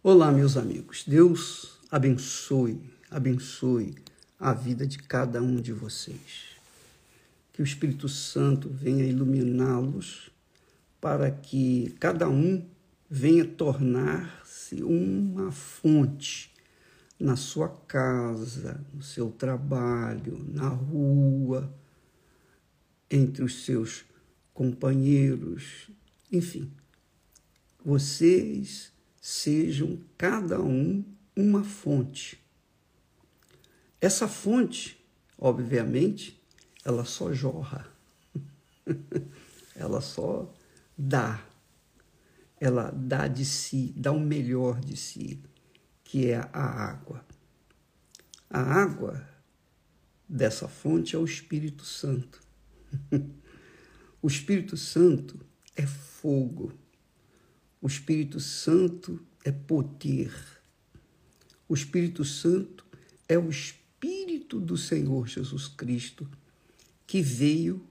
Olá, meus amigos. Deus abençoe, abençoe a vida de cada um de vocês. Que o Espírito Santo venha iluminá-los para que cada um venha tornar-se uma fonte na sua casa, no seu trabalho, na rua, entre os seus companheiros, enfim. Vocês sejam cada um uma fonte. Essa fonte, obviamente, ela só jorra, ela só dá, ela dá de si, dá o melhor de si, que é a água. A água dessa fonte é o Espírito Santo. o Espírito Santo é fogo. O Espírito Santo é poder. O Espírito Santo é o Espírito do Senhor Jesus Cristo que veio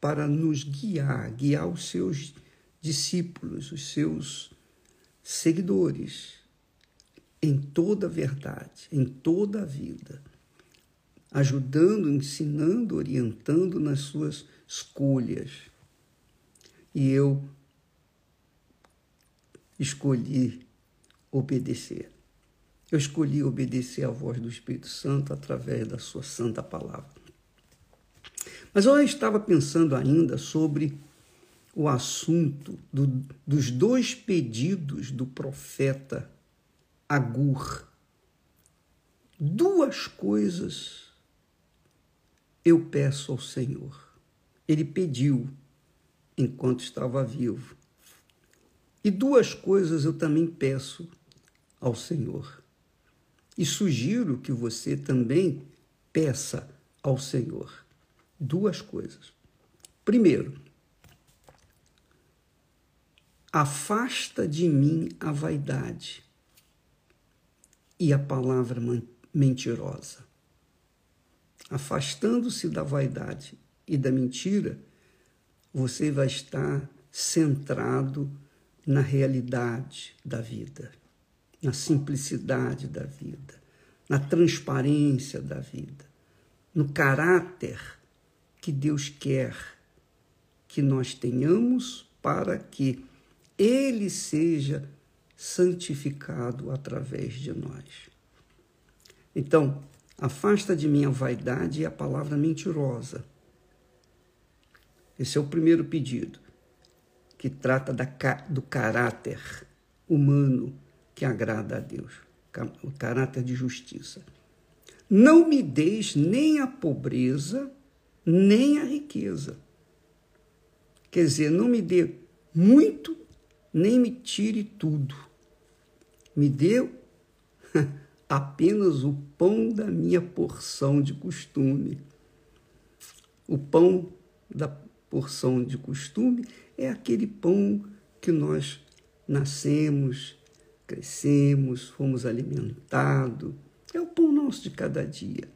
para nos guiar, guiar os seus discípulos, os seus seguidores em toda a verdade, em toda a vida, ajudando, ensinando, orientando nas suas escolhas. E eu escolhi obedecer. Eu escolhi obedecer à voz do Espírito Santo através da sua santa palavra. Mas eu estava pensando ainda sobre o assunto do, dos dois pedidos do profeta Agur. Duas coisas eu peço ao Senhor. Ele pediu enquanto estava vivo. E duas coisas eu também peço ao Senhor. E sugiro que você também peça ao Senhor duas coisas. Primeiro, afasta de mim a vaidade e a palavra mentirosa. Afastando-se da vaidade e da mentira, você vai estar centrado na realidade da vida, na simplicidade da vida, na transparência da vida, no caráter que Deus quer que nós tenhamos para que Ele seja santificado através de nós. Então, afasta de mim a vaidade e a palavra mentirosa. Esse é o primeiro pedido que trata da, do caráter humano que agrada a Deus, o caráter de justiça. Não me deis nem a pobreza, nem a riqueza. Quer dizer, não me dê muito, nem me tire tudo. Me dê apenas o pão da minha porção de costume. O pão da porção de costume é aquele pão que nós nascemos, crescemos, fomos alimentados. É o pão nosso de cada dia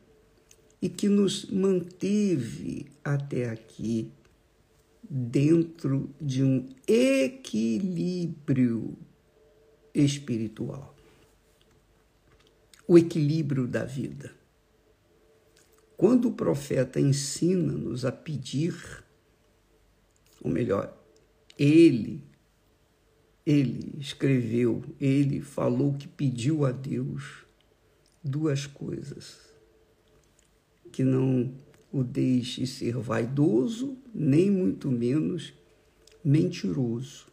e que nos manteve até aqui dentro de um equilíbrio espiritual. O equilíbrio da vida. Quando o profeta ensina-nos a pedir, ou melhor, ele, ele escreveu, ele falou que pediu a Deus duas coisas: que não o deixe ser vaidoso, nem muito menos mentiroso.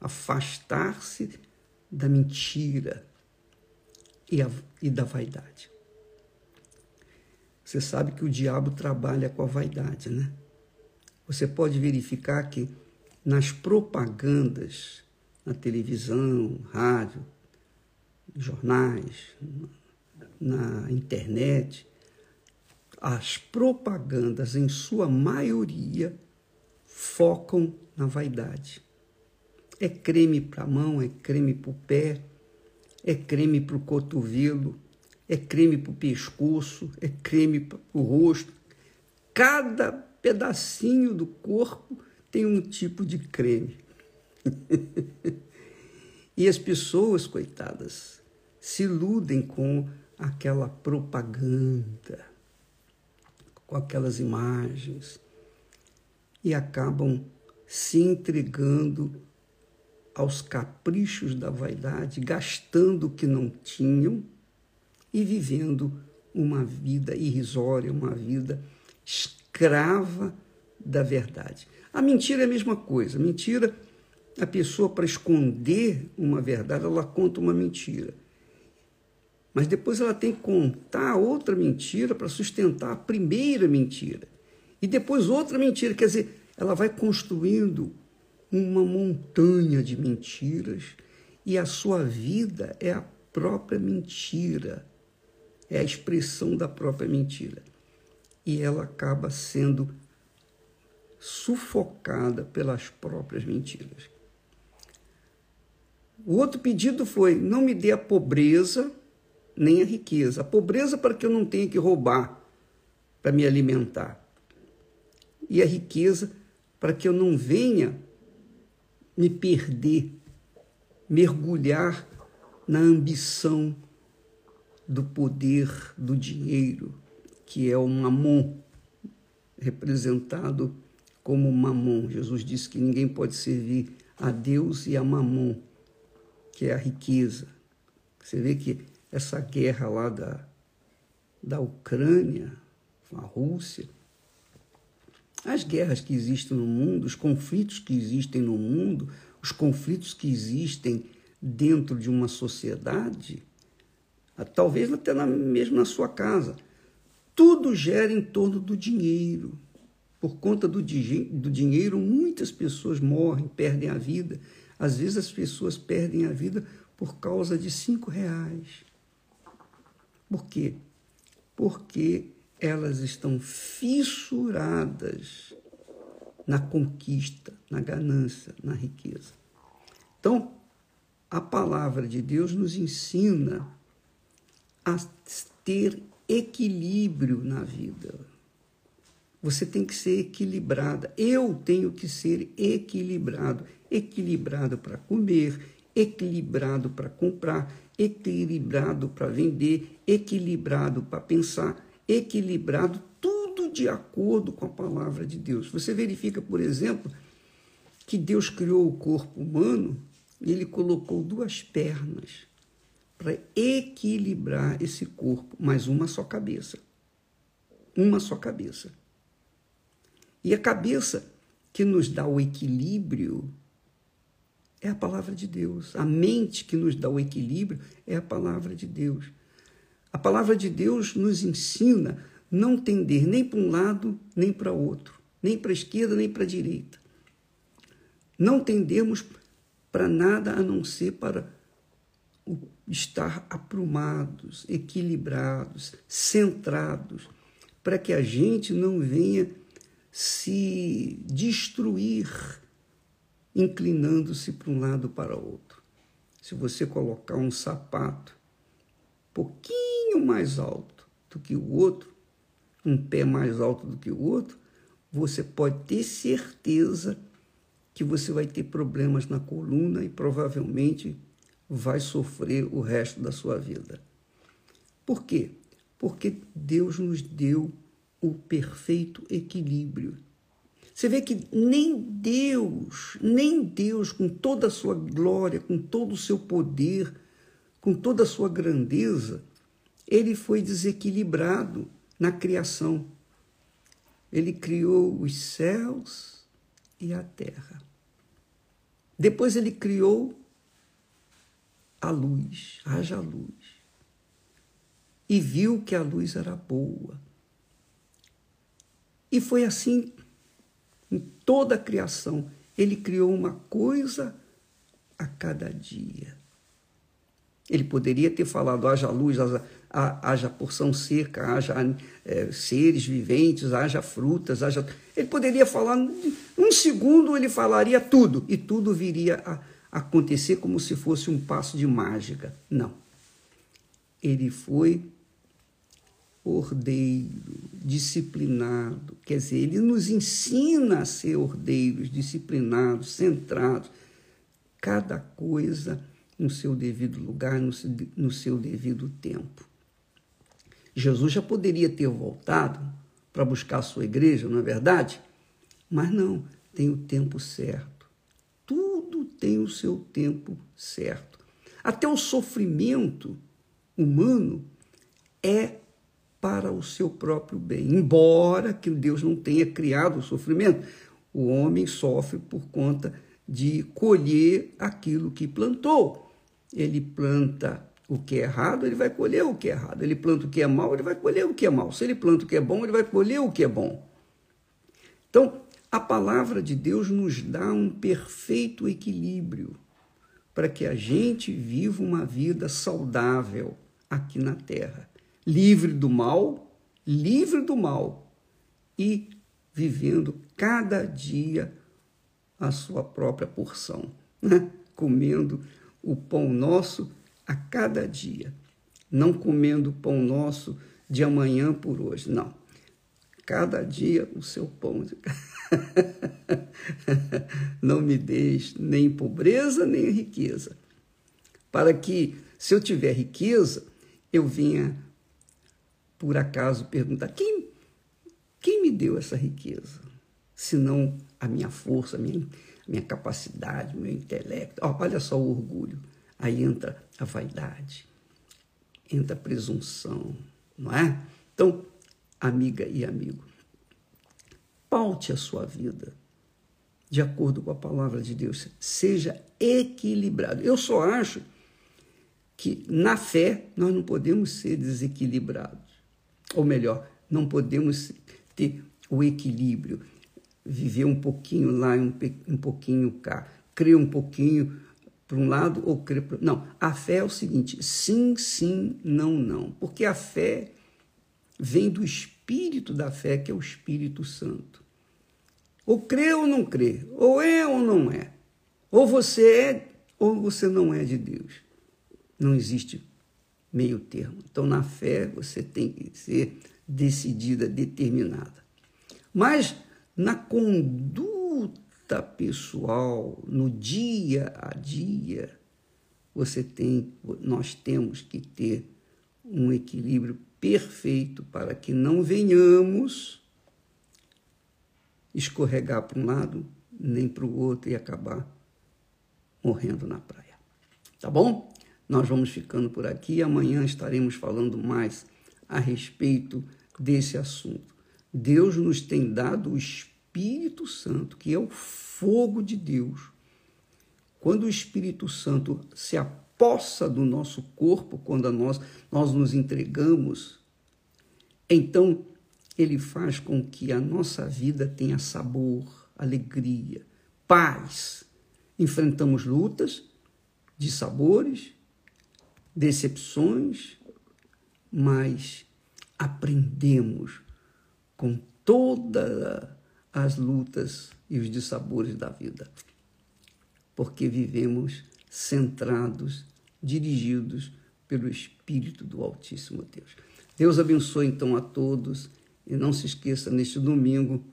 Afastar-se da mentira e, a, e da vaidade. Você sabe que o diabo trabalha com a vaidade, né? Você pode verificar que nas propagandas, na televisão, rádio, jornais, na internet, as propagandas, em sua maioria, focam na vaidade. É creme para a mão, é creme para o pé, é creme para o cotovelo, é creme para o pescoço, é creme para o rosto. Cada pedacinho do corpo tem um tipo de creme. E as pessoas, coitadas, se iludem com aquela propaganda, com aquelas imagens, e acabam se entregando aos caprichos da vaidade, gastando o que não tinham e vivendo uma vida irrisória, uma vida escrava da verdade. A mentira é a mesma coisa. Mentira, a pessoa, para esconder uma verdade, ela conta uma mentira. Mas depois ela tem que contar outra mentira para sustentar a primeira mentira. E depois outra mentira. Quer dizer, ela vai construindo uma montanha de mentiras e a sua vida é a própria mentira, é a expressão da própria mentira. E ela acaba sendo sufocada pelas próprias mentiras. O outro pedido foi: não me dê a pobreza nem a riqueza. A pobreza para que eu não tenha que roubar para me alimentar. E a riqueza para que eu não venha me perder, mergulhar na ambição do poder do dinheiro, que é o mamon, representado como mamon. Jesus disse que ninguém pode servir a Deus e a mamon, que é a riqueza. Você vê que essa guerra lá da, da Ucrânia, com a Rússia, as guerras que existem no mundo, os conflitos que existem no mundo, os conflitos que existem dentro de uma sociedade, talvez até na, mesmo na sua casa, tudo gera em torno do dinheiro. Por conta do, do dinheiro, muitas pessoas morrem, perdem a vida. Às vezes as pessoas perdem a vida por causa de cinco reais. Por quê? Porque elas estão fissuradas na conquista, na ganância, na riqueza. Então, a palavra de Deus nos ensina a ter equilíbrio na vida. Você tem que ser equilibrada. Eu tenho que ser equilibrado. Equilibrado para comer, equilibrado para comprar, equilibrado para vender, equilibrado para pensar, equilibrado, tudo de acordo com a palavra de Deus. Você verifica, por exemplo, que Deus criou o corpo humano e ele colocou duas pernas para equilibrar esse corpo, mas uma só cabeça. Uma só cabeça. E a cabeça que nos dá o equilíbrio é a palavra de Deus. A mente que nos dá o equilíbrio é a palavra de Deus. A palavra de Deus nos ensina não tender nem para um lado nem para outro, nem para a esquerda nem para a direita. Não tendermos para nada a não ser para estar aprumados, equilibrados, centrados, para que a gente não venha se destruir inclinando-se para um lado para outro. Se você colocar um sapato pouquinho mais alto do que o outro, um pé mais alto do que o outro, você pode ter certeza que você vai ter problemas na coluna e provavelmente vai sofrer o resto da sua vida. Por quê? Porque Deus nos deu o perfeito equilíbrio. Você vê que nem Deus, nem Deus, com toda a sua glória, com todo o seu poder, com toda a sua grandeza, ele foi desequilibrado na criação. Ele criou os céus e a terra. Depois ele criou a luz, haja luz. E viu que a luz era boa. E foi assim em toda a criação. Ele criou uma coisa a cada dia. Ele poderia ter falado: haja luz, haja, haja porção seca, haja é, seres viventes, haja frutas, haja. Ele poderia falar, um segundo ele falaria tudo, e tudo viria a acontecer como se fosse um passo de mágica. Não. Ele foi ordeiro, disciplinado. Quer dizer, ele nos ensina a ser ordeiros, disciplinados, centrados. Cada coisa no seu devido lugar, no seu, devido tempo. Jesus já poderia ter voltado para buscar a sua igreja, não é verdade? Mas não, tem o tempo certo. Tudo tem o seu tempo certo. Até o sofrimento humano é para o seu próprio bem. Embora que Deus não tenha criado o sofrimento, o homem sofre por conta de colher aquilo que plantou. Ele planta o que é errado, ele vai colher o que é errado. Ele planta o que é mal, ele vai colher o que é mal. Se ele planta o que é bom, ele vai colher o que é bom. Então, a palavra de Deus nos dá um perfeito equilíbrio para que a gente viva uma vida saudável aqui na terra, livre do mal, livre do mal e vivendo cada dia a sua própria porção, né? comendo o pão nosso a cada dia, não comendo o pão nosso de amanhã por hoje, não. Cada dia o seu pão. não me deixe nem pobreza nem riqueza, para que, se eu tiver riqueza, eu vinha, por acaso, perguntar: quem, quem me deu essa riqueza? Senão a minha força, a minha, a minha capacidade, o meu intelecto. Oh, olha só o orgulho. Aí entra a vaidade, entra a presunção, não é? Então, amiga e amigo, paute a sua vida de acordo com a palavra de Deus. Seja equilibrado. Eu só acho que na fé nós não podemos ser desequilibrados. Ou melhor, não podemos ter o equilíbrio, viver um pouquinho lá e um, um pouquinho cá, crer um pouquinho para um lado ou crer para Não, a fé é o seguinte: sim, sim, não, não. Porque a fé vem do espírito da fé, que é o Espírito Santo. Ou crê ou não crê, ou é ou não é. Ou você é ou você não é de Deus. Não existe meio termo. Então, na fé, você tem que ser decidida, determinada. Mas na conduta pessoal, no dia a dia, você tem, nós temos que ter um equilíbrio perfeito para que não venhamos escorregar para um lado nem para o outro e acabar morrendo na praia. Tá bom? Nós vamos ficando por aqui. Amanhã estaremos falando mais a respeito desse assunto. Deus nos tem dado o Espírito Santo, que é o fogo de Deus. Quando o Espírito Santo se apossa do nosso corpo, quando nós, nós nos entregamos, então ele faz com que a nossa vida tenha sabor, alegria, paz. Enfrentamos lutas de sabores, decepções, mas aprendemos com todas as lutas e os dissabores da vida, porque vivemos centrados, dirigidos pelo Espírito do Altíssimo Deus. Deus abençoe então a todos e não se esqueça, neste domingo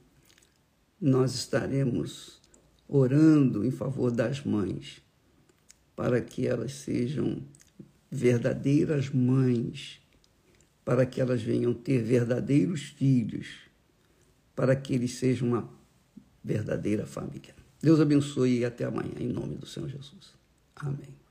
nós estaremos orando em favor das mães, para que elas sejam verdadeiras mães, para que elas venham ter verdadeiros filhos, para que eles sejam uma verdadeira família. Deus abençoe e até amanhã, em nome do Senhor Jesus. Amém.